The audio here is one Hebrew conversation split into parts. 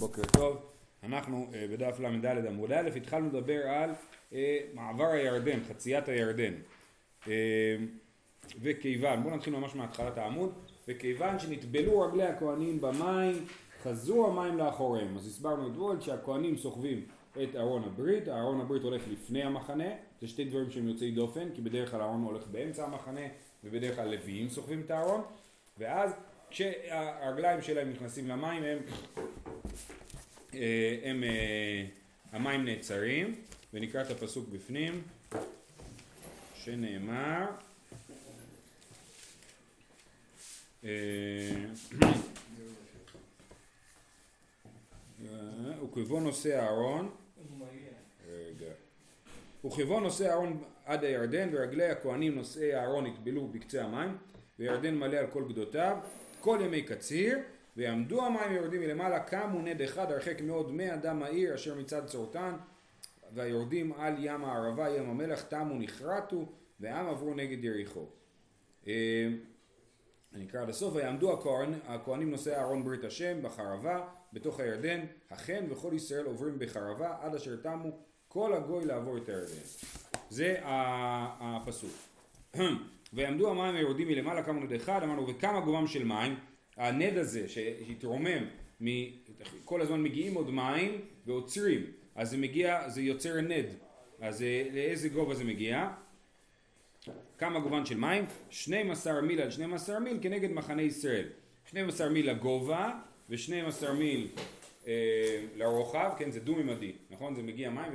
בוקר טוב, אנחנו uh, בדף ל"ד עמוד א', התחלנו לדבר על uh, מעבר הירדן, חציית הירדן. Uh, וכיוון, בואו נתחיל ממש מהתחלת העמוד, וכיוון שנטבלו רגלי הכהנים במים, חזרו המים לאחוריהם. אז הסברנו אתמול שהכהנים סוחבים את ארון הברית, ארון הברית הולך לפני המחנה, זה שתי דברים שהם יוצאי דופן, כי בדרך כלל הארון הולך באמצע המחנה, ובדרך כלל לוויים סוחבים את הארון, ואז כשהרגליים שלהם נכנסים למים הם, אה, הם, אה, המים נעצרים ונקרא את הפסוק בפנים שנאמר אה, וכבוא נושא הארון רגע וכבוא נושא הארון עד הירדן ורגלי הכהנים נושאי הארון יטבלו בקצה המים וירדן מלא על כל גדותיו כל ימי קציר, ויעמדו המים יורדים מלמעלה, קמו נד אחד הרחק מאוד מאדם העיר אשר מצד צורתן, והיורדים על ים הערבה, ים המלח, תמו נחרטו, והעם עברו נגד יריחו. אה, אני אקרא עד הסוף, ויעמדו הכהן, הכהנים נושאי אהרון ברית השם בחרבה, בתוך הירדן, החן וכל ישראל עוברים בחרבה, עד אשר תמו כל הגוי לעבור את הירדן. זה הפסוק. ויעמדו המים היורדים מלמעלה כמה נד אחד, אמרנו וכמה גובם של מים, הנד הזה שהתרומם, כל הזמן מגיעים עוד מים ועוצרים, אז זה מגיע, זה יוצר נד, אז אה, לאיזה גובה זה מגיע? כמה גובן של מים? 12 מיל על 12 מיל כנגד מחנה ישראל. 12 מיל לגובה ו-12 מיל אה, לרוחב, כן זה דו-ממדי, נכון? זה מגיע מים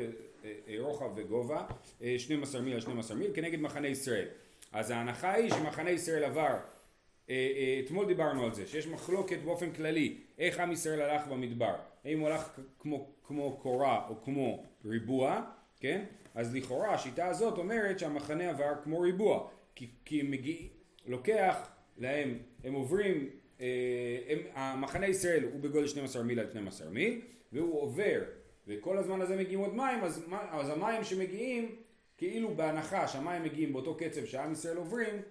ורוחב אה, וגובה, אה, 12 מיל על 12 מיל כנגד מחנה ישראל. אז ההנחה היא שמחנה ישראל עבר, אה, אה, אתמול דיברנו על זה, שיש מחלוקת באופן כללי איך עם ישראל הלך במדבר, האם הוא הלך כמו, כמו קורה או כמו ריבוע, כן? אז לכאורה השיטה הזאת אומרת שהמחנה עבר כמו ריבוע, כי, כי מגיע, לוקח להם, הם עוברים, אה, הם, המחנה ישראל הוא בגודל 12 מיל על 12 מיל, והוא עובר, וכל הזמן הזה מגיעים עוד מים, אז, אז המים שמגיעים כאילו בהנחה שהמים מגיעים באותו קצב שעם ישראל עוברים,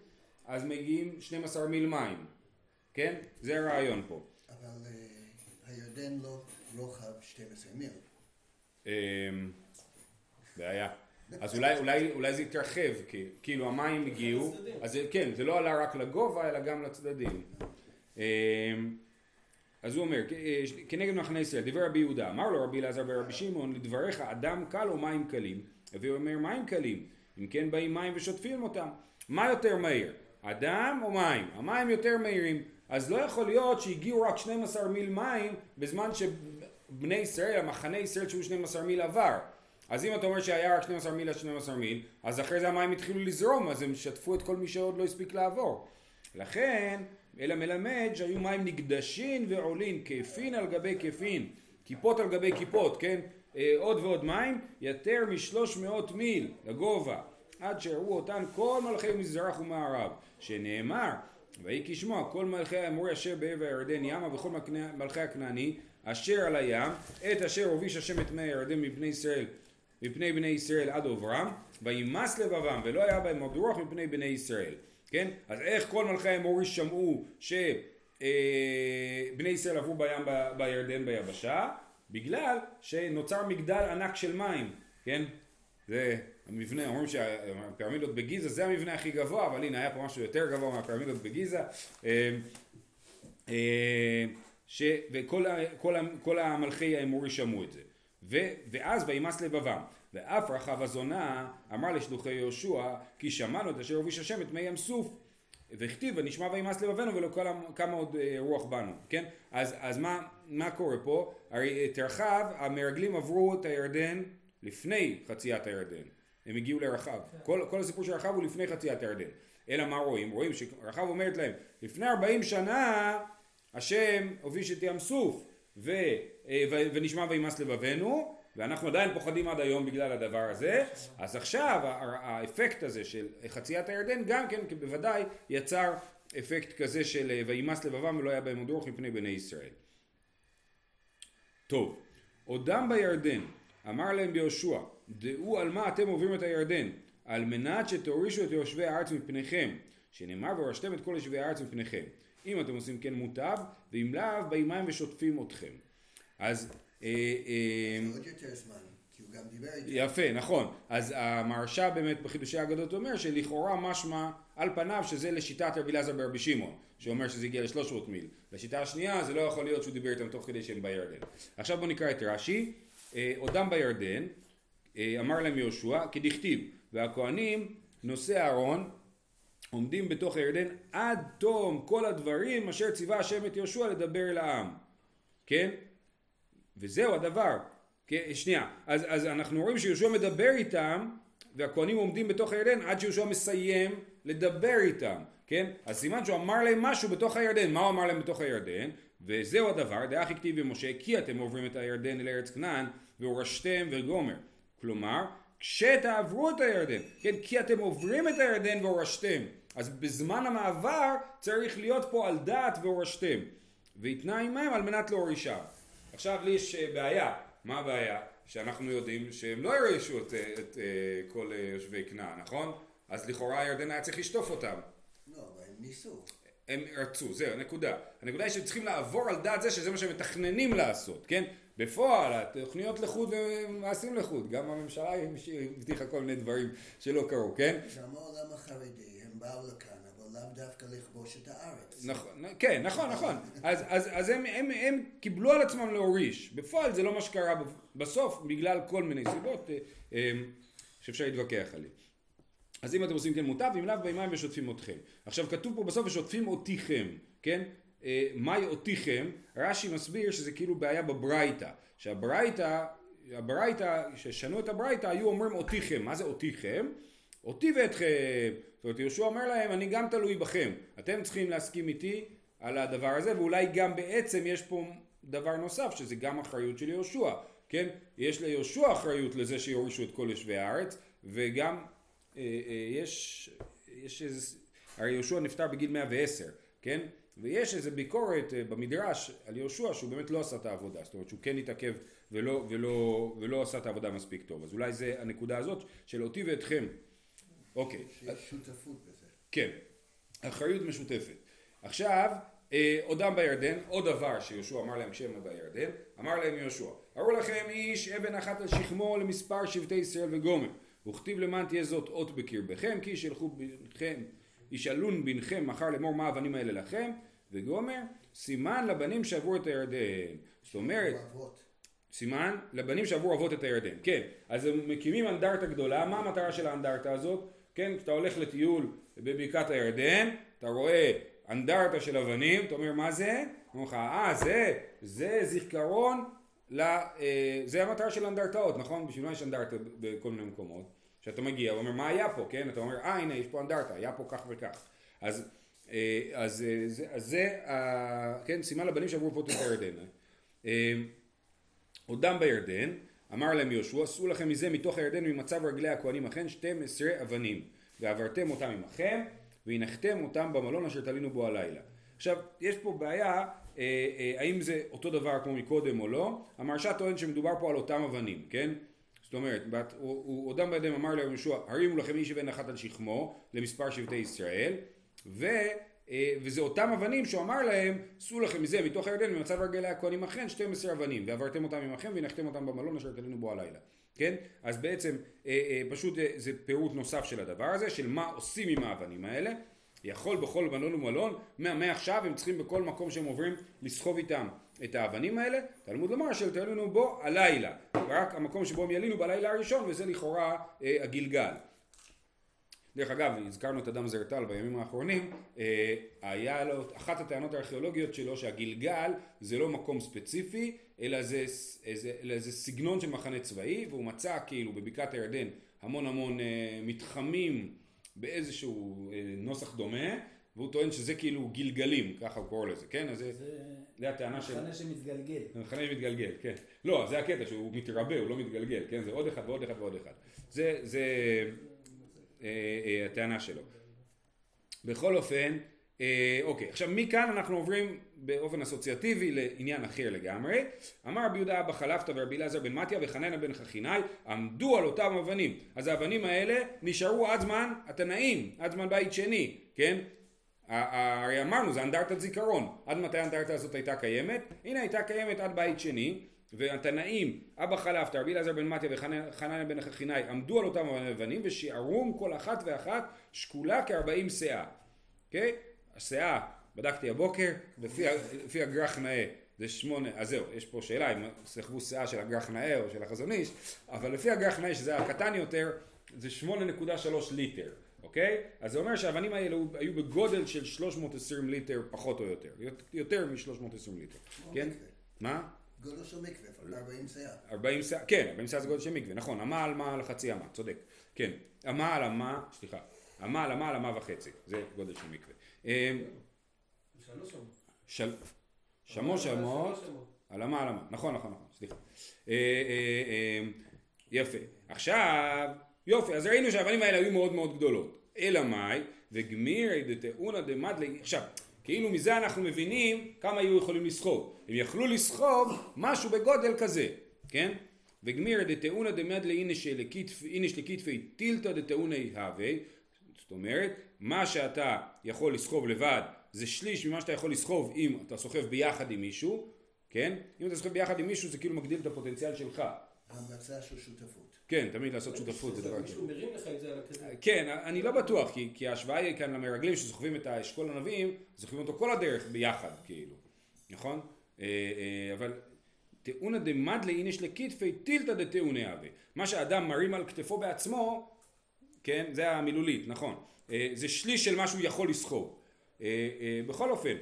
אז מגיעים 12 מיל מים, כן? זה הרעיון פה. אבל uh, הירדן לא רוחב 12 מיל. Um, בעיה. אז אולי, אולי, אולי זה יתרחב, כי כאילו המים הגיעו, אז כן, זה לא עלה רק לגובה אלא גם לצדדים. Um, אז הוא אומר, אה, כנגד מחנה ישראל, דיבר רבי יהודה, אמר לו רבי אלעזר ורבי שמעון, לדבריך אדם קל או מים קלים? והוא אומר מים קלים, אם כן באים מים ושוטפים אותם. מה יותר מהיר? אדם או מים? המים יותר מהירים, אז לא יכול להיות שהגיעו רק 12 מיל מים בזמן שבני ישראל, המחנה ישראל שהוא 12 מיל עבר. אז אם אתה אומר שהיה רק 12 מיל עד 12 מיל, אז אחרי זה המים התחילו לזרום, אז הם שטפו את כל מי שעוד לא הספיק לעבור. לכן, אלא מלמד שהיו מים נקדשים ועולים, כפין על גבי כפין, כיפות על גבי כיפות, כן? אה, עוד ועוד מים, יותר משלוש מאות מיל לגובה, עד שהראו אותן כל מלכי מזרח ומערב, שנאמר, ויהי כשמוע כל מלכי האמורי אשר בעבר הירדן ימה וכל מלכי הכנעני אשר על הים, את אשר הוביש השם את מי הירדן מפני ישראל, מפני בני ישראל עד עוברם, וימס לבבם ולא היה בהם עוד רוח מפני בני ישראל, כן? אז איך כל מלכי האמורי שמעו שבני אה, ישראל עברו בים בירדן ביבשה? בגלל שנוצר מגדל ענק של מים, כן? זה המבנה, אומרים שהפירמידות בגיזה זה המבנה הכי גבוה, אבל הנה היה פה משהו יותר גבוה מהפירמידות בגיזה. אה, אה, ש, וכל כל, כל המלכי האמורי שמעו את זה. ו, ואז וימס לבבם. ואף רחב הזונה אמר לשלוחי יהושע כי שמענו את אשר הוביש השם את מי ים סוף וכתיב ונשמע וימאס לבבינו ולא כמה עוד אה, רוח בנו, כן? אז, אז מה, מה קורה פה? הרי את רחב המרגלים עברו את הירדן לפני חציית הירדן, הם הגיעו לרחב, כל, כל הסיפור של רחב הוא לפני חציית הירדן, אלא מה רואים? רואים שרחב אומרת להם לפני 40 שנה השם הוביש את ים סוף ו, אה, ו, ונשמע וימאס לבבינו ואנחנו עדיין פוחדים עד היום בגלל הדבר הזה, אז עכשיו האפקט הזה של חציית הירדן גם כן בוודאי יצר אפקט כזה של אה, וימס לבבם ולא היה בהם עוד רוח מפני בני ישראל. טוב, עודם בירדן, אמר להם ביהושע, דעו על מה אתם עוברים את הירדן, על מנת שתורישו את יושבי הארץ מפניכם, שנאמר והורשתם את כל יושבי הארץ מפניכם. אם אתם עושים כן מוטב, ואם לאו באים מים ושוטפים אתכם. אז... אה, עוד יותר זמן, איתי. יפה, נכון. אז המהרש"א באמת בחידושי האגדות אומר שלכאורה משמע על פניו שזה לשיטת רבי אלעזר ברבי שמעון, שאומר שזה הגיע ל-300 מיל. לשיטה השנייה זה לא יכול להיות שהוא דיבר איתם תוך כדי שהם בירדן. עכשיו בואו נקרא את רש"י. אה, עודם בירדן, אה, אמר להם יהושע, כדכתיב, והכהנים נושאי אהרון עומדים בתוך הירדן עד תום כל הדברים אשר ציווה השם את יהושע לדבר אל העם. כן? וזהו הדבר. כן, שנייה, אז, אז אנחנו רואים שיהושע מדבר איתם והכהנים עומדים בתוך הירדן עד שיהושע מסיים לדבר איתם, כן? אז סימן שהוא אמר להם משהו בתוך הירדן, מה הוא אמר להם בתוך הירדן? וזהו הדבר, דאח הכתיב במשה, כי אתם עוברים את הירדן אל ארץ כנען, והורשתם וגומר. כלומר, כשתעברו את הירדן, כן? כי אתם עוברים את הירדן והורשתם. אז בזמן המעבר צריך להיות פה על דעת והורשתם. ויתנה עמהם על מנת להורישם. עכשיו לי יש אה, בעיה, מה הבעיה? שאנחנו יודעים שהם לא ירשו את, אה, את, את כל אה, יושבי כנען, נכון? אז לכאורה הירדן היה צריך לשטוף אותם. לא, אבל הם ניסו. הם רצו, זהו, הנקודה. הנקודה היא שהם צריכים לעבור על דעת זה שזה מה שהם מתכננים לעשות, כן? בפועל, התוכניות לחוד ומעשים לחוד. גם הממשלה הבטיחה כל מיני דברים שלא קרו, כן? גם העולם החרדי, הם באו לכאן, לאו דווקא לכבוש את הארץ. נכון, כן, נכון, נכון. אז, אז, אז הם, הם, הם קיבלו על עצמם להוריש. בפועל זה לא מה שקרה בסוף, בגלל כל מיני סיבות אה, אה, שאפשר להתווכח עליהן. אז אם אתם עושים כן מוטב, אם לאו במים ושוטפים אתכם. עכשיו כתוב פה בסוף ושוטפים אותיכם, כן? אה, מהי אותיכם? רש"י מסביר שזה כאילו בעיה בברייתא. שהברייתא, הברייתא, ששנו את הברייתא היו אומרים אותיכם. מה זה אותיכם? אותי ואתכם. זאת אומרת יהושע אומר להם אני גם תלוי בכם. אתם צריכים להסכים איתי על הדבר הזה ואולי גם בעצם יש פה דבר נוסף שזה גם אחריות של יהושע. כן? יש ליהושע אחריות לזה שיורישו את כל יושבי הארץ וגם אה, אה, יש, יש איזה, הרי יהושע נפטר בגיל 110, כן? ויש איזה ביקורת אה, במדרש על יהושע שהוא באמת לא עשה את העבודה, זאת אומרת שהוא כן התעכב ולא, ולא, ולא עשה את העבודה מספיק טוב, אז אולי זה הנקודה הזאת של אותי ואתכם. אוקיי. שיש שותפות בזה. כן, אחריות משותפת. עכשיו, עודם בירדן, עוד דבר שיהושע אמר להם כשהם בירדן, אמר להם יהושע, הראו לכם איש אבן אחת על שכמו למספר שבטי ישראל וגומר. וכתיב למען תהיה זאת אות בקרבכם, כי ישלחו בנכם, ישאלון בנכם מחר לאמור מה האבנים האלה לכם, וגומר, סימן לבנים שעברו את הירדן. זאת אומרת, סימן לבנים שעברו אבות את הירדן. כן, אז הם מקימים אנדרטה גדולה, מה המטרה של האנדרטה הזאת? כן, כשאתה הולך לטיול בבקעת הירדן, אתה רואה אנדרטה של אבנים, אתה אומר מה זה? אומרים לך, אה זה, זה זיכרון ל... אה, זה המטרה של אנדרטאות, נכון? בשביל מה יש אנדרטה בכל מיני מקומות? שאתה מגיע, הוא אומר מה היה פה, כן? אתה אומר אה הנה יש פה אנדרטה, היה פה כך וכך. אז, אה, אז, אה, זה, אז זה, כן, סימן לבנים שעברו פה את הירדן. עודם בירדן, אמר להם יהושע, עשו לכם מזה מתוך הירדן ממצב רגלי הכהנים אכן 12 אבנים, ועברתם אותם עמכם, והנחתם אותם במלון אשר תלינו בו הלילה. עכשיו, יש פה בעיה אה, אה, האם זה אותו דבר כמו מקודם או לא, המרשע טוען שמדובר פה על אותם אבנים, כן? זאת אומרת, הוא עודם בידיהם אמר להם יהושע, הרימו לכם איש אבן אחת על שכמו למספר שבטי ישראל, ו, וזה אותם אבנים שהוא אמר להם, שאו לכם מזה מתוך הירדן במצב רגלי הכהנים אכן 12 אבנים, ועברתם אותם עמכם והנחתם אותם במלון אשר תלינו בו הלילה. כן? אז בעצם פשוט זה פירוט נוסף של הדבר הזה, של מה עושים עם האבנים האלה. יכול בכל מלון ומלון, מעכשיו הם צריכים בכל מקום שהם עוברים לסחוב איתם את האבנים האלה, תלמוד לומר שלתלנו בו הלילה, רק המקום שבו הם ילינו בלילה הראשון וזה לכאורה אה, הגלגל. דרך אגב, הזכרנו את אדם זרטל בימים האחרונים, אה, היה לו, אחת הטענות הארכיאולוגיות שלו שהגלגל זה לא מקום ספציפי, אלא זה, זה, אלא זה סגנון של מחנה צבאי, והוא מצא כאילו בבקעת הירדן המון המון אה, מתחמים באיזשהו אה, נוסח דומה, והוא טוען שזה כאילו גלגלים, ככה הוא קורא לזה, כן? אז זה, זה הטענה של... מחנה שמתגלגל. מחנה שמתגלגל, כן. לא, זה הקטע שהוא מתרבה, הוא לא מתגלגל, כן? זה עוד אחד ועוד אחד ועוד אחד. זה, זה הטענה שלו. בכל אופן, אה, אוקיי, עכשיו מכאן אנחנו עוברים באופן אסוציאטיבי לעניין אחר לגמרי. אמר רבי יהודה אבא חלפתא ורבי אלעזר בן מתיה וחננה בן חכינאי עמדו על אותם אבנים. אז האבנים האלה נשארו עד זמן התנאים, עד זמן בית שני, כן? הרי אמרנו זה אנדרטת זיכרון, עד מתי האנדרטה הזאת הייתה קיימת? הנה הייתה קיימת עד בית שני, והתנאים, אבא חלפתא, רבי אלעזר בן מתיה וחנניה בן חכינאי עמדו על אותם הלבנים ושיערום כל אחת ואחת שקולה כארבעים שאה, אוקיי? השאה, בדקתי הבוקר, לפי הגרח נאה זה שמונה, אז זהו, יש פה שאלה אם סחבו שאה של הגרח נאה או של החזון איש, אבל לפי הגרח נאה שזה הקטן יותר, זה שמונה נקודה שלוש ליטר. אוקיי? אז זה אומר שהאבנים האלה היו בגודל של 320 ליטר פחות או יותר, יותר מ-320 ליטר, כן? מה? גודל של מקווה, 40 סאה. 40 סאה, כן, 40 סאה זה גודל של מקווה, נכון, אמה על מה על חצי אמה, צודק, כן, אמה על אמה, סליחה, אמה על אמה על אמה וחצי, זה גודל של מקווה. אמ, שלוש אמות, על אמה על אמה, נכון, נכון, נכון, סליחה. אה, אה, אמ, יפה, עכשיו יופי, אז ראינו שהאבנים האלה היו מאוד מאוד גדולות. אלא מאי, וגמירי דתאונא דמדלי, עכשיו, כאילו מזה אנחנו מבינים כמה היו יכולים לסחוב. הם יכלו לסחוב משהו בגודל כזה, כן? וגמירי דתאונא דמדלי אינש לכתפי טילתא דתאונא הווה, זאת אומרת, מה שאתה יכול לסחוב לבד זה שליש ממה שאתה יכול לסחוב אם אתה סוחב ביחד עם מישהו, כן? אם אתה סוחב ביחד עם מישהו זה כאילו מגדיל את הפוטנציאל שלך. המלצה של שותפות. כן, תמיד לעשות שותפות זה דבר כזה. מישהו מרים לך את זה על הכזה. כן, אני לא בטוח, כי ההשוואה היא כאן למרגלים שסוחבים את האשכול הנביאים, סוחבים אותו כל הדרך ביחד, כאילו, נכון? אה, אה, אבל תאונא דמדלי איניש לכתפי טילתא דתאוני אבי. מה שאדם מרים על כתפו בעצמו, כן, זה המילולית, נכון. אה, זה שליש של מה שהוא יכול לסחוב. בכל אופן,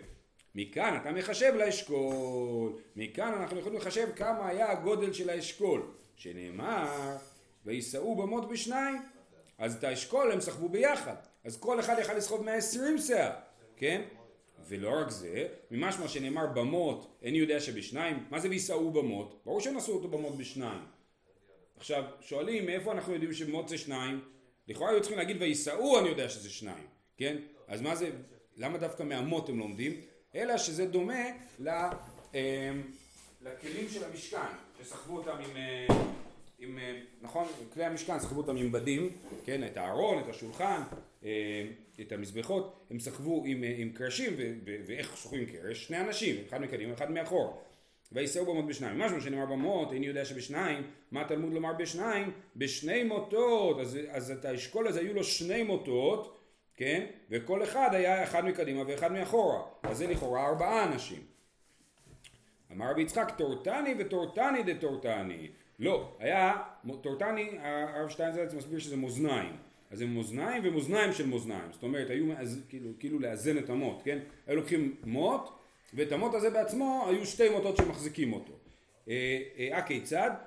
מכאן אתה מחשב לאשכול, מכאן אנחנו יכולים לחשב כמה היה הגודל של האשכול, שנאמר ויישאו במות בשניים, אז את האשכול הם סחבו ביחד, אז כל אחד יכל לסחוב 120 שאה, כן? ולא רק זה, ממשמע שנאמר במות, איני יודע שבשניים, מה זה ויישאו במות? ברור שהם עשו אותו במות בשניים. עכשיו, שואלים מאיפה אנחנו יודעים שמות זה שניים? לכאורה היו צריכים להגיד ויישאו אני יודע שזה שניים, כן? אז מה זה, למה דווקא מהמות הם לומדים? אלא שזה דומה ל, אה, לכלים של המשכן, שסחבו אותם עם, אה, עם אה, נכון, כלי המשכן סחבו אותם עם בדים, כן, את הארון, את השולחן, את המזבחות, הם סחבו עם, עם קרשים, ו, ו, ואיך סוחבים קרש? שני אנשים, אחד מקדימה, אחד מאחור. ויסעו במות בשניים. משהו שנאמר במות, איני יודע שבשניים, מה התלמוד לומר בשניים? בשני מוטות, אז, אז את האשכול הזה היו לו שני מוטות, כן? וכל אחד היה אחד מקדימה ואחד מאחורה. אז זה לכאורה ארבעה אנשים. אמר רבי יצחק טורטני וטורטני דטורטני. לא, היה טורטני, הרב שטיינזלץ מסביר שזה מאזניים. אז זה מאזניים ומאזניים של מאזניים. זאת אומרת, היו מאז, כאילו, כאילו לאזן את המוט, כן? היו לוקחים מוט, ואת המוט הזה בעצמו היו שתי מוטות שמחזיקים אותו. אה, אה,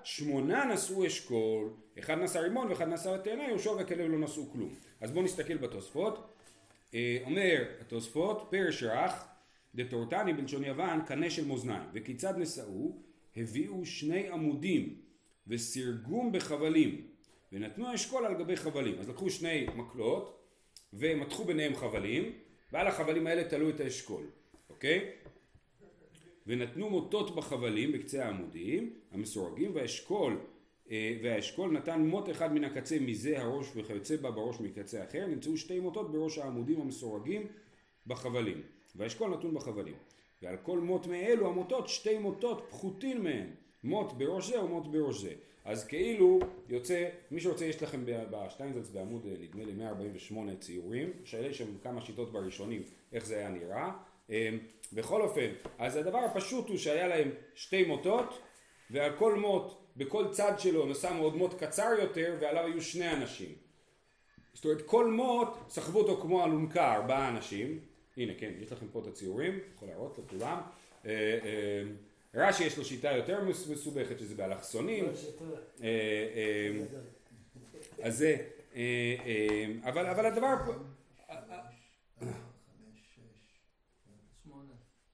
שמונה נשאו אשכול, אחד נשא רימון ואחד נשא תאנה, יהושע וכלב לא נשאו כלום. אז בואו נסתכל בתוספות. אה, אומר התוספות, פרש רך, דתורתני בלשון יוון, קנה של מאזניים. וכיצד נשאו? הביאו שני עמודים וסירגום בחבלים, ונתנו אשכול על גבי חבלים. אז לקחו שני מקלות ומתחו ביניהם חבלים, ועל החבלים האלה תלו את האשכול, אוקיי? ונתנו מוטות בחבלים בקצה העמודים המסורגים והאשכול אה, והאשכול נתן מוט אחד מן הקצה מזה הראש וכיוצא בה בראש מקצה אחר נמצאו שתי מוטות בראש העמודים המסורגים בחבלים והאשכול נתון בחבלים. ועל כל מוט מאלו המוטות שתי מוטות פחותין מהן מוט בראש זה ומוט בראש זה. אז כאילו יוצא, מי שרוצה יש לכם בשטיינזלץ בעמוד אה, נדמה לי 148 ציורים, שיש שם כמה שיטות בראשונים איך זה היה נראה. אה, בכל אופן, אז הדבר הפשוט הוא שהיה להם שתי מוטות ועל כל מוט, בכל צד שלו שמו עוד מוט קצר יותר ועליו היו שני אנשים. זאת אומרת כל מוט סחבו אותו כמו אלונקה ארבעה אנשים, הנה כן, יש לכם פה את הציורים, יכול להראות לכולם. אה, רש"י יש לו שיטה יותר מסובכת שזה באלכסונים. אה, אה, אז זה, אה, אבל, אבל הדבר פה...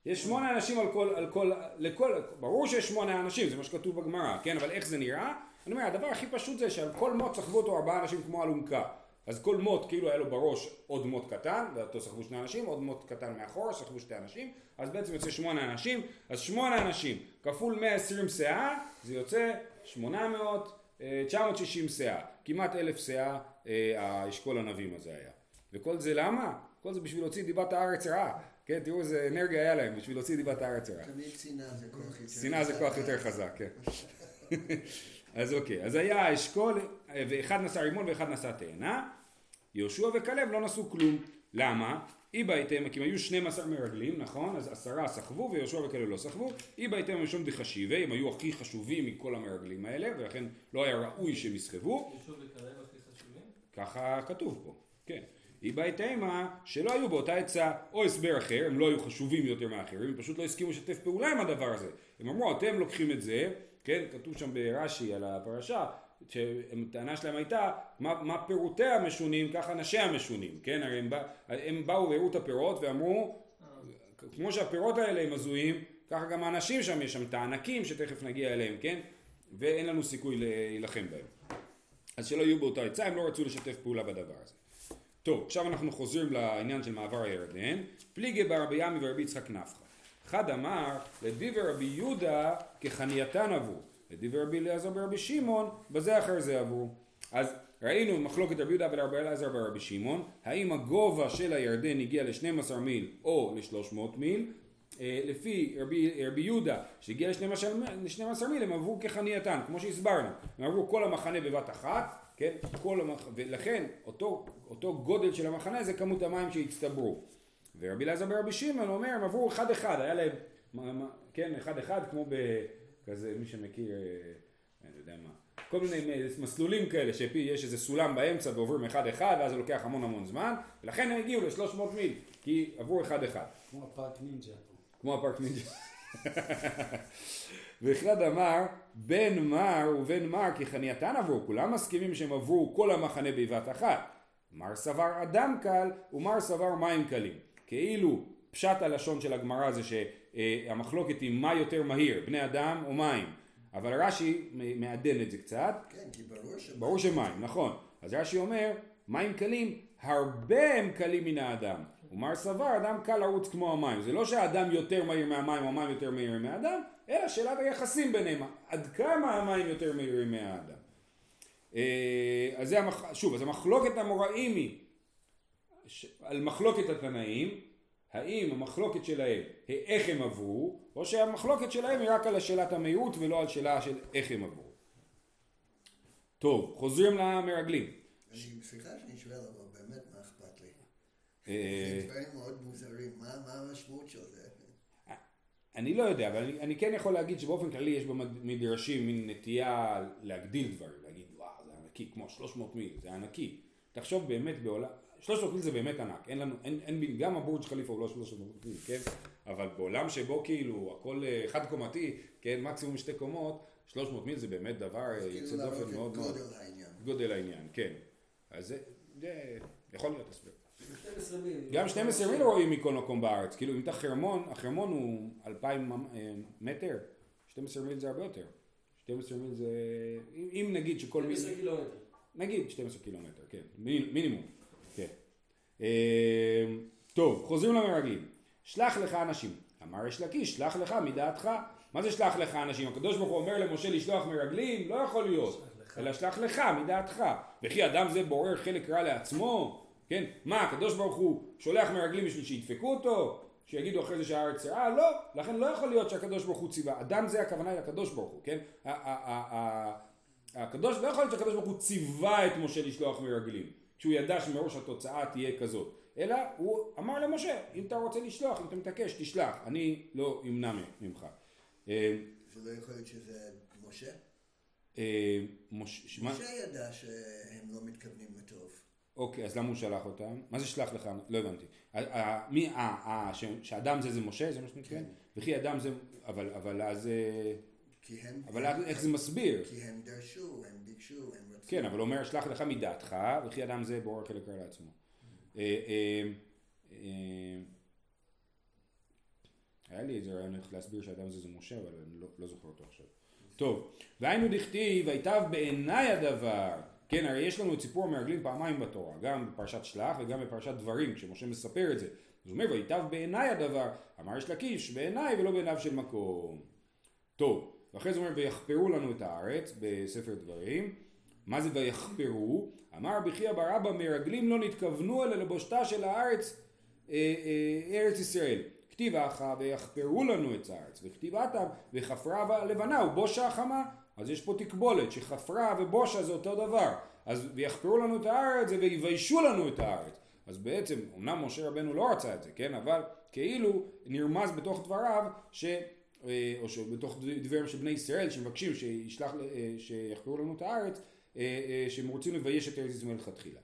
יש שמונה אנשים על כל, על כל, לכל, ברור שיש שמונה אנשים, זה מה שכתוב בגמרא, כן, אבל איך זה נראה? אני אומר, הדבר הכי פשוט זה שעל כל מוט סחבו אותו ארבעה אנשים כמו אלונקה. אז כל מוט כאילו היה לו בראש עוד מוט קטן, ואותו סחבו שני אנשים, עוד מוט קטן מאחורה, סחבו שתי אנשים, אז בעצם יוצא שמונה אנשים, אז שמונה אנשים כפול 120 שאה, זה יוצא 800, 960 שאה, כמעט אלף שאה אה, האשכול הנבים הזה היה. וכל זה למה? כל זה בשביל להוציא דיבת הארץ רעה. כן, תראו איזה אנרגיה היה להם בשביל להוציא דיבת הארץ רעה. תמיד שנאה זה כוח יותר שנאה זה כוח יותר חזק, כן. אז אוקיי, אז היה אשכול, ואחד נשא רימון ואחד נשא תאנה, יהושע וכלב לא נשאו כלום. למה? אי בהיתם, כי הם היו 12 מרגלים, נכון? אז עשרה סחבו ויהושע וכאלה לא סחבו. אי בהיתם הראשון דחשיבי, הם היו הכי חשובים מכל המרגלים האלה, ולכן לא היה ראוי שהם יסחבו. ישוב וכלב הכי חשובים? ככה כתוב פה, כן. אי בהיתמה שלא היו באותה עצה או הסבר אחר, הם לא היו חשובים יותר מאחרים, הם פשוט לא הסכימו לשתף פעולה עם הדבר הזה. הם אמרו, אתם לוקחים את זה, כן, כתוב שם ברש"י על הפרשה, שהטענה שלהם הייתה, מה, מה פירותיה המשונים, ככה אנשיה המשונים, כן, הרי הם, בא, הם באו והראו את הפירות ואמרו, כמו שהפירות האלה הם הזויים, ככה גם האנשים שם, יש שם את הענקים שתכף נגיע אליהם, כן, ואין לנו סיכוי להילחם בהם. אז שלא יהיו באותה עצה, הם לא רצו לשתף פעולה בדבר הזה. טוב, עכשיו אנחנו חוזרים לעניין של מעבר הירדן. פליגי ברבי ימי ורבי יצחק נפחא. אחד אמר, לדיבר רבי יהודה כחנייתן עברו. לדיבר רבי אליעזר ברבי שמעון, בזה אחר זה עברו. אז ראינו מחלוקת רבי יהודה ורבי אליעזר ברבי שמעון, האם הגובה של הירדן הגיע ל-12 מיל או ל-300 מיל. אה, לפי רבי, רבי יהודה שהגיע ל-12 מיל הם עברו כחנייתן, כמו שהסברנו, הם עברו כל המחנה בבת אחת, כן, כל המח... ולכן אותו, אותו גודל של המחנה זה כמות המים שהצטברו. ורבי אלעזר ברבי שמעון אומר הם עברו אחד אחד, היה להם, כן, אחד אחד כמו בכזה, מי שמכיר, אה, אני יודע מה, כל מיני אה, מסלולים כאלה שיש איזה סולם באמצע ועוברים אחד אחד ואז זה לוקח המון המון זמן ולכן הם הגיעו ל-300 מיל כי עברו אחד אחד. כמו הפארק נינג'ה. כמו הפארק נינג'ה. ואחד אמר בן מר ובן מר כי חנייתן עברו, כולם מסכימים שהם עברו כל המחנה בבת אחת. מר סבר אדם קל ומר סבר מים קלים. כאילו פשט הלשון של הגמרא זה שהמחלוקת היא מה יותר מהיר, בני אדם או מים. אבל רש"י מעדן את זה קצת. כן, כי ברור שמים. ברור שמים, נכון. אז רש"י אומר, מים קלים, הרבה הם קלים מן האדם. ומר סבר, אדם קל לרוץ כמו המים. זה לא שהאדם יותר מהיר מהמים או המים יותר מהירים מהאדם, אלא שאלת היחסים ביניהם. עד כמה המים יותר מהירים מהאדם. אה, אז זה המח... שוב, אז המחלוקת המוראים היא על מחלוקת התנאים, האם המחלוקת שלהם היא איך הם עברו, או שהמחלוקת שלהם היא רק על שאלת המהירות ולא על שאלה של איך הם עברו. טוב, חוזרים למרגלים. אני, סליחה שאני שואל, אבל באמת מה אכפת לי? אה, זה דברים מאוד מוזרים, מה המשמעות של זה? אני לא יודע, אבל אני, אני כן יכול להגיד שבאופן כללי יש במדרשים מין נטייה להגדיל דברים, להגיד וואו זה ענקי, כמו 300 מיל, זה ענקי. תחשוב באמת בעולם, 300 מיל זה באמת ענק, אין לנו, אין, אין, גם הבורג' חליפה הוא לא 300 מיל, כן? אבל בעולם שבו כאילו הכל אה, חד קומתי, כן, מקסימום שתי קומות, 300 מיל זה באמת דבר אה, כאילו יוצא דופן מאוד מאוד. גודל העניין. גודל העניין, כן. אז זה, זה יכול להיות הסבר. 12 מיל. גם 12 מיל רואים מכל מקום בארץ, כאילו אם אתה חרמון, החרמון הוא 2,000 אה, מטר, 12 מיל זה הרבה יותר. 12 מיל זה, אם נגיד שכל מיל, 12 קילומטר. נגיד 12 קילומטר, כן, מיני- מינימום, טוב, חוזרים למרגלים. שלח לך אנשים. אמר יש לקיש, שלח לך מדעתך. מה זה שלח לך אנשים? הקדוש ברוך הוא אומר למשה לשלוח מרגלים? לא יכול להיות. אלא שלח לך מדעתך. וכי אדם זה בורר חלק רע לעצמו? כן? מה, הקדוש ברוך הוא שולח מרגלים בשביל שידפקו אותו? שיגידו אחרי זה שהארץ רעה? לא. לכן לא יכול להיות שהקדוש ברוך הוא ציווה. אדם זה הכוונה לקדוש ברוך הוא, כן? הקדוש, לא יכול להיות שהקדוש ברוך הוא ציווה את משה לשלוח מרגלים. כשהוא ידע שמראש התוצאה תהיה כזאת. אלא הוא אמר למשה, אם אתה רוצה לשלוח, אם אתה מתעקש, תשלח. אני לא אמנע ממך. אה, זה לא יכול להיות שזה משה? אה, משה ידע שהם לא מתכוונים לטוב. אוקיי, אז למה הוא שלח אותם? מה זה שלח לך? לא הבנתי. מי, אה, אה, שאדם זה זה משה? זה מה שאתה מתכוון? וכי אדם זה, אבל, אבל אז, אה, כי הם... אבל אז איך זה מסביר? כי הם דרשו, הם ביקשו, הם רצו. כן, אבל אומר, שלח לך מדעתך, וכי אדם זה בורר חלק רע לעצמו. אה, אה, אה, היה לי איזה רעיון איך להסביר שאדם זה זה משה, אבל אני לא, לא זוכר אותו עכשיו. טוב, והיינו דכתיב, ויטב בעיניי הדבר. כן, הרי יש לנו את סיפור המרגלים פעמיים בתורה, גם בפרשת שלח וגם בפרשת דברים, כשמשה מספר את זה. אז הוא אומר, ויטב בעיניי הדבר, אמר יש לקיש, בעיניי ולא בעיניו של מקום. טוב, ואחרי זה אומר, ויחפרו לנו את הארץ, בספר דברים. מה זה ויחפרו? אמר רבי חייא בר אבא, מרגלים לא נתכוונו אלא לבושתה של הארץ אה, אה, ארץ ישראל. כתיב אחא ויחפרו לנו את הארץ, וכתיב עתה וחפרה הלבנה ובושה החמה. אז יש פה תקבולת שחפרה ובושה זה אותו דבר. אז ויחפרו לנו את הארץ ויביישו לנו את הארץ. אז בעצם, אמנם משה רבנו לא רצה את זה, כן? אבל כאילו נרמז בתוך דבריו ש... אה, או שבתוך דבריהם של בני ישראל שמבקשים שישלח, אה, שיחקרו לנו את הארץ, אה, שהם רוצים לבייש את ארץ ישראל לכתחילה.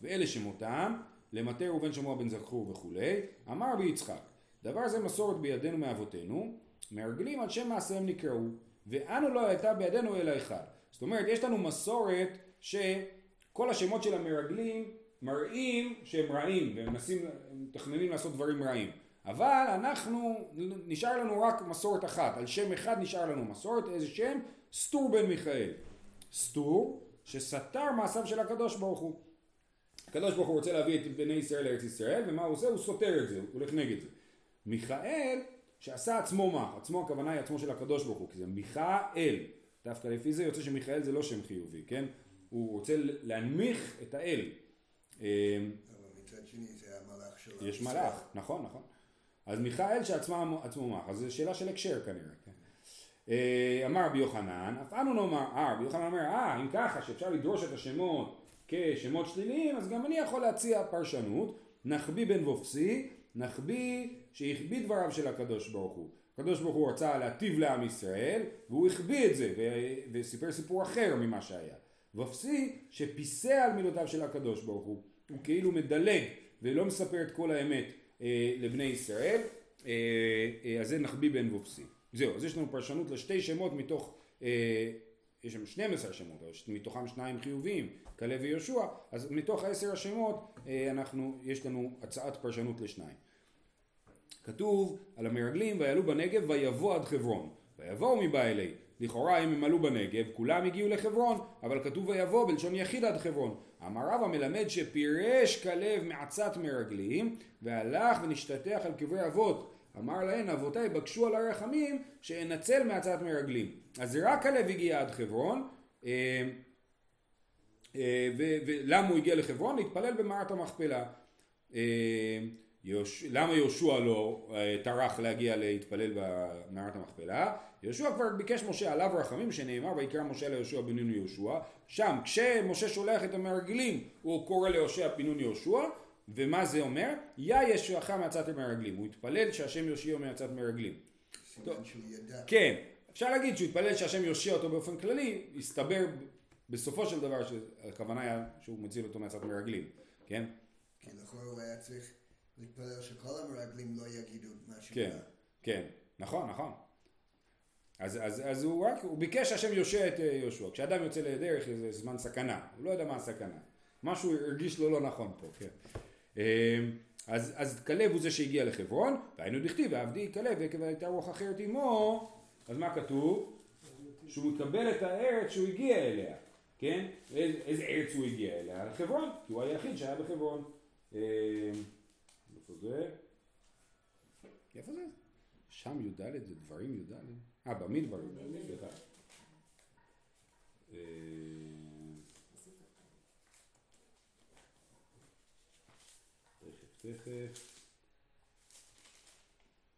ואלה שמותם, למטה ראובן שמוע בן זכור וכולי, אמר רבי יצחק, דבר זה מסורת בידינו מאבותינו, מרגלים על שם מעשיהם נקראו, ואנו לא הייתה בידינו אלא אחד. זאת אומרת, יש לנו מסורת שכל השמות של המרגלים מראים שהם רעים, והם מתכננים לעשות דברים רעים. אבל אנחנו, נשאר לנו רק מסורת אחת, על שם אחד נשאר לנו מסורת, איזה שם? סטור בן מיכאל. סטור שסתר מעשיו של הקדוש ברוך הוא. הקדוש ברוך הוא רוצה להביא את בני ישראל לארץ ישראל, ומה הוא עושה? הוא סותר את זה, הוא הולך נגד זה. מיכאל שעשה עצמו מה? עצמו הכוונה היא עצמו של הקדוש ברוך הוא, כי זה מיכאל. דווקא לפי זה יוצא שמיכאל זה לא שם חיובי, כן? הוא רוצה להנמיך את האל. אבל מצד שני זה המלאך של יש מלאך, נכון, נכון. אז מיכאל שעצמו מח, אז זו שאלה של הקשר כנראה. כן? אה, אמר רבי יוחנן, אף אנו נאמר, אה, רבי יוחנן אומר, אה, אם ככה שאפשר לדרוש את השמות כשמות שליליים, אז גם אני יכול להציע פרשנות, נחביא בן וופסי, נחביא שהחביא דבריו של הקדוש ברוך הוא. הקדוש ברוך הוא רצה להטיב לעם ישראל, והוא החביא את זה, וסיפר סיפור אחר ממה שהיה. וופסי שפיסע על מילותיו של הקדוש ברוך הוא, הוא כאילו מדלג ולא מספר את כל האמת לבני ישראל, אה, אה, אז זה נחביא בן וופסי. זהו, אז יש לנו פרשנות לשתי שמות מתוך, יש שם 12 שמות, מתוכם שניים חיוביים, כלב ויהושע, אז מתוך עשר השמות אנחנו, יש לנו הצעת פרשנות לשניים. כתוב על המרגלים ויעלו בנגב ויבוא עד חברון ויבואו מבעלי לכאורה אם הם עלו בנגב כולם הגיעו לחברון אבל כתוב ויבוא בלשון יחיד עד חברון. אמר רב המלמד שפירש כלב מעצת מרגלים והלך ונשתטח על קברי אבות. אמר להן אבותיי בקשו על הרחמים שאנצל מעצת מרגלים. אז רק כלב הגיע עד חברון אה, אה, ולמה הוא הגיע לחברון? להתפלל במערת המכפלה. אה, יוש... למה יהושע לא טרח להגיע להתפלל במערת המכפלה? יהושע כבר ביקש משה עליו רחמים שנאמר ויקרא משה ליהושע בן נון יהושע שם כשמשה שולח את המרגלים הוא קורא ליהושע בן נון יהושע ומה זה אומר? יא ישועך מעצת המרגלים הוא התפלל שהשם יושיע מעצת מרגלים. כן אפשר להגיד שהוא התפלל שהשם יושיע אותו באופן כללי הסתבר בסופו של דבר שהכוונה היה שהוא מציל אותו מעצת מרגלים כן? כי לכאורה הוא היה צריך להתפלל שכל המרגלים לא יגידו משהו. כן, כן, נכון, נכון. אז, אז, אז הוא רק, הוא ביקש שהשם יושע את אה, יהושע. כשאדם יוצא לדרך זה זמן סכנה, הוא לא יודע מה הסכנה. משהו הרגיש לו לא נכון פה, כן. אמ, אז, אז כלב הוא זה שהגיע לחברון, והיינו דכתיב, ועבדי כלב עקב הייתה רוח אחרת עמו, אז מה כתוב? שהוא יקבל את הארץ שהוא הגיע אליה, כן? איזה, ארץ הוא הגיע אליה? לחברון, כי הוא היחיד שהיה בחברון. אמ, איפה זה? שם י"ד זה דברים י"ד? אה, במדברים, סליחה. אה, תכף, תכף.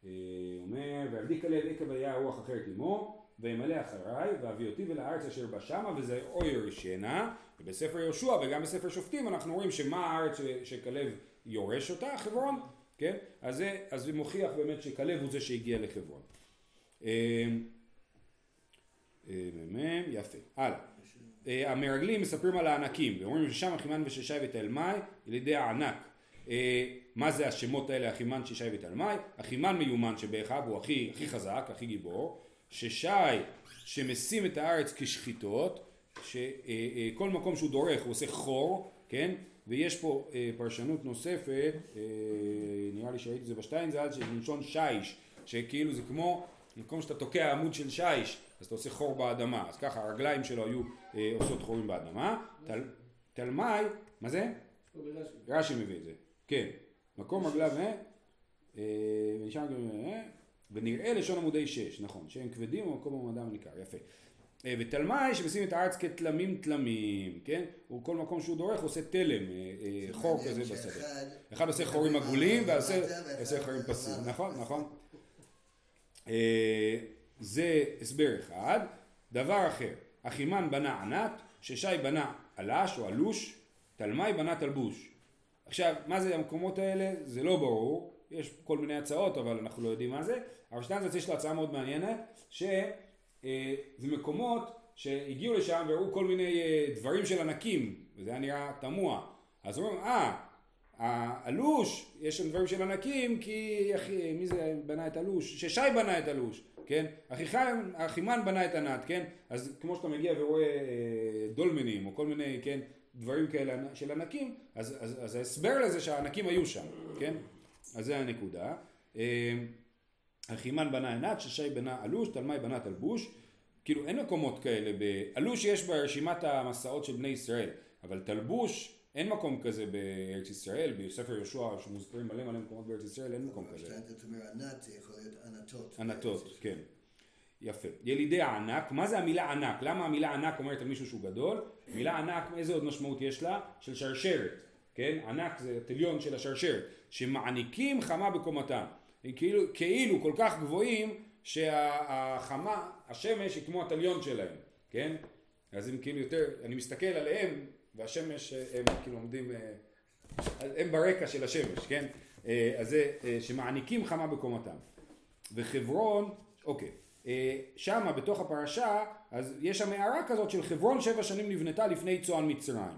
אה, אומר, ועבדי כלב עקב היה רוח אחרת עמו, וימלא אחריי, ואביא אותי ולארץ אשר בא שמה, וזה אוי ירשנה, ובספר יהושע וגם בספר שופטים אנחנו רואים שמה הארץ שכלב יורש אותה, חברון, כן? אז זה, אז זה מוכיח באמת שכלב הוא זה שהגיע לחברון. אמ, אמ, יפה, הלאה. אה, המרגלים מספרים על הענקים, ואומרים ששם אחימן וששי ותלמי על ידי הענק. אה, מה זה השמות האלה, אחימן, ששי ותלמי? אחימן מיומן שבאחיו הוא הכי, הכי חזק, הכי גיבור. ששי שמשים את הארץ כשחיטות, שכל מקום שהוא דורך הוא עושה חור, כן? ויש פה אה, פרשנות נוספת, אה, נראה לי שראיתי את זה בשטיינזלד, של מלשון שיש, שכאילו זה כמו במקום שאתה תוקע עמוד של שיש, אז אתה עושה חור באדמה, אז ככה הרגליים שלו היו אה, עושות חורים באדמה. תל, תלמי, מה זה? רש"י מביא את זה, כן. מקום רגליו, אה? ונשאר גם, אה? ונראה לשון עמודי שש, נכון, שהם כבדים ומקום עמודם ניכר, יפה. אה, ותלמי שמשים את הארץ כתלמים תלמים, כן? הוא כל מקום שהוא דורך עושה תלם, אה, אה, חור כזה בשדה. שאחד- אחד עושה חורים עגולים ועושה חורים. פסים, נכון, נכון. זה הסבר אחד. דבר אחר, אחימן בנה ענת, ששי בנה עלש או עלוש, תלמי בנה תלבוש. עכשיו, מה זה המקומות האלה? זה לא ברור, יש כל מיני הצעות אבל אנחנו לא יודעים מה זה. אבל שטיינזרץ יש לו הצעה מאוד מעניינת, שזה מקומות שהגיעו לשם והראו כל מיני אה, דברים של ענקים, וזה היה נראה תמוה. אז אומרים, אה, האלוש, יש שם דברים של ענקים, כי אחי, מי זה בנה את אלוש? ששי בנה את אלוש, כן? אחיחיים, אחימן בנה את ענת, כן? אז כמו שאתה מגיע ורואה אה, דולמנים, או כל מיני, כן, דברים כאלה של ענקים, אז, אז, אז ההסבר לזה שהענקים היו שם, כן? אז זה הנקודה. אחימן בנה ענת, ששי בנה אלוש, תלמי בנה תלבוש. כאילו אין מקומות כאלה, אלוש יש ברשימת המסעות של בני ישראל, אבל תלבוש אין מקום כזה בארץ ישראל, בספר יהושע שמוזכרים מלא מלא מקומות בארץ ישראל, אין מקום כזה. שטיינזרץ אומר ענת, זה יכול להיות ענתות. ענתות, כן. יפה. ילידי הענק, מה זה המילה ענק? למה המילה ענק אומרת על מישהו שהוא גדול? מילה ענק, איזה עוד משמעות יש לה? של שרשרת, כן? ענק זה תליון של השרשרת, שמעניקים חמה בקומתם. כאילו, כאילו כל כך גבוהים שהחמה, השמש היא כמו התליון שלהם, כן? אז הם כאילו יותר, אני מסתכל עליהם והשמש הם כאילו עומדים, אה, הם ברקע של השמש, כן? אה, אז זה אה, שמעניקים חמה בקומתם. וחברון, אוקיי, אה, שמה בתוך הפרשה, אז יש שם הערה כזאת של חברון שבע שנים נבנתה לפני צוען מצרים.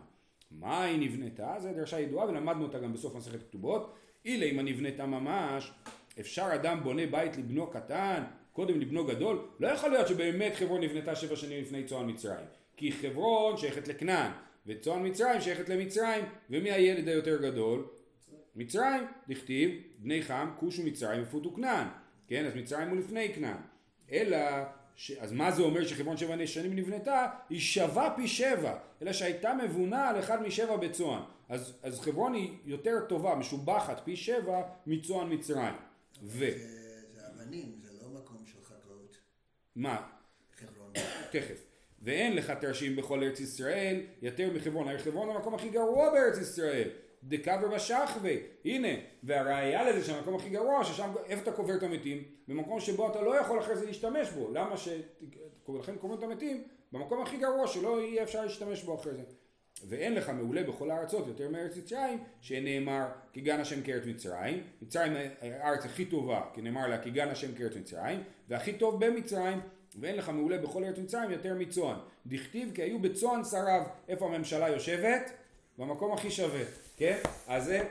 מה היא נבנתה? זו דרשה ידועה ולמדנו אותה גם בסוף מסכת כתובות. אילה אם נבנתה ממש, אפשר אדם בונה בית לבנו קטן, קודם לבנו גדול? לא יכול להיות שבאמת חברון נבנתה שבע שנים לפני צוען מצרים. כי חברון שייכת לכנען, וצוען מצרים שייכת למצרים, ומי הילד היותר גדול? מצרים, דכתיב, בני חם, כוש ומצרים יפותו כנען, כן, אז מצרים הוא לפני כנען, אלא, ש... אז מה זה אומר שחברון שבע שנים נבנתה? היא שווה פי שבע, אלא שהייתה מבונה על אחד משבע בצוען, אז, אז חברון היא יותר טובה, משובחת פי שבע מצוען מצרים, ו... זה אבנים, זה לא מקום של חקלאות. מה? חברון. תכף. ואין לך תרשים בכל ארץ ישראל יותר מחברון. הרי חברון המקום הכי גרוע בארץ ישראל. דקבר בשחווה. הנה, והראיה לזה שהמקום הכי גרוע, ששם, איפה אתה קובר את המתים? במקום שבו אתה לא יכול אחרי זה להשתמש בו. למה ש... לכן קוברים את המתים במקום הכי גרוע שלא יהיה אפשר להשתמש בו אחרי זה. ואין לך מעולה בכל הארצות יותר מארץ מצרים, שנאמר כי גן השם כארץ מצרים, מצרים הארץ הכי טובה, כי נאמר לה כי גן השם כארץ מצרים, והכי טוב במצרים, ואין לך מעולה בכל ארץ מצרים יותר מצוען. דכתיב כי היו בצוען שריו, איפה הממשלה יושבת? במקום הכי שווה, כן? אז זה, אה,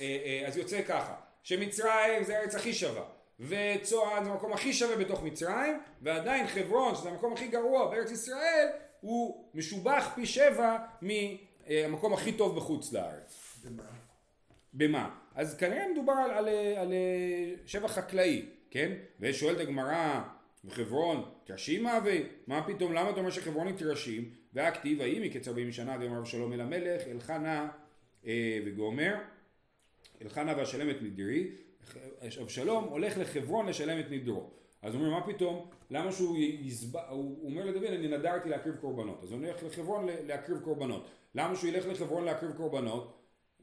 אה, אז יוצא ככה, שמצרים זה הארץ הכי שווה, וצוען זה המקום הכי שווה בתוך מצרים, ועדיין חברון, שזה המקום הכי גרוע בארץ ישראל, הוא משובח פי שבע מהמקום הכי טוב בחוץ לארץ. במה? במה? אז כנראה מדובר על, על, על שבח חקלאי, כן? ושואלת הגמרא, וחברון, תרשימה ומה פתאום, למה אתה אומר שחברון היא תרשים? והכתיב, האם מקץ ארבעים שנה ויאמר אבשלום אל המלך, אלחנה אה, וגומר, אלחנה ואשלם את נדרי, אבשלום הולך לחברון לשלם את נדרו. אז הוא אומר, מה פתאום, למה שהוא יסבע, הוא אומר לדוד, אני נדרתי להקריב קורבנות. אז הוא הולך לחברון להקריב קורבנות. למה שהוא ילך לחברון להקריב קורבנות?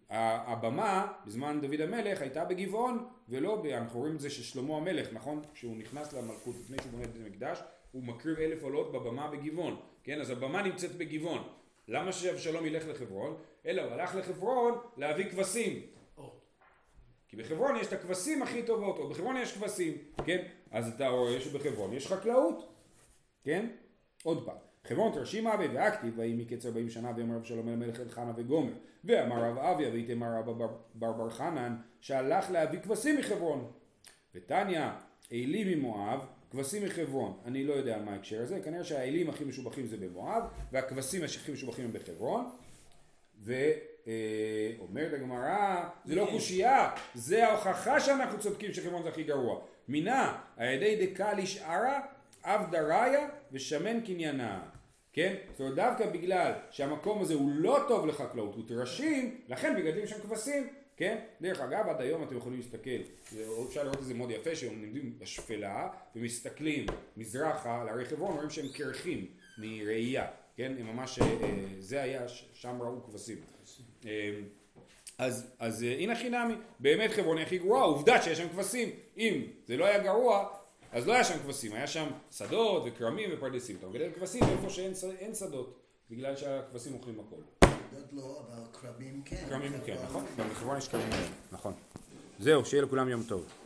הבמה בזמן דוד המלך הייתה בגבעון ולא, אנחנו רואים את זה ששלמה המלך, נכון? כשהוא נכנס למלכות לפני שהוא בונה את המקדש, הוא מקריב אלף עולות בבמה בגבעון, כן? אז הבמה נמצאת בגבעון. למה שאבשלום ילך לחברון? אלא הוא הלך לחברון להביא כבשים. כי בחברון יש את הכבשים הכי טובות, או בחברון יש כבשים, כן? אז אתה רואה שבחברון יש חקלאות, כן? עוד פעם. חברון תרשימה אבי והכתיב ויהי מקץ ארבעים שנה ויאמר אבשלום אל המלך אלחנה וגומר ואמר רב אביה ויתמר רב בר בר חנן שהלך להביא כבשים מחברון ותניא אלים ממואב כבשים מחברון אני לא יודע על מה ההקשר הזה כנראה שהאלים הכי משובחים זה במואב והכבשים הכי משובחים הם בחברון ואומרת הגמרא זה לא קושייה זה ההוכחה שאנחנו צודקים שחברון זה הכי גרוע מינה על ידי דקה לשערה אב דריה ושמן קניינה, כן? זאת אומרת דווקא בגלל שהמקום הזה הוא לא טוב לחקלאות, הוא טרשים, לכן מגדלים שם כבשים, כן? דרך אגב עד היום אתם יכולים להסתכל, אפשר לראות את זה מאוד יפה, שהם עומדים בשפלה ומסתכלים מזרחה על הרי חברון, רואים שהם קרחים, מראייה, כן? הם ממש, אה, אה, זה היה, שם ראו כבשים. אז, אז אה, הנה חינמי, באמת חברון היא הכי גרועה, עובדה שיש שם כבשים, אם זה לא היה גרוע, אז לא היה שם כבשים, היה שם שדות וכרמים ופרדסים, אתה מגדל כבשים איפה שאין שדות, בגלל שהכבשים אוכלים הכל. זאת לא, אבל כרמים כן. כרמים כן, נכון? גם בחברון יש כרמים, נכון. זהו, שיהיה לכולם יום טוב.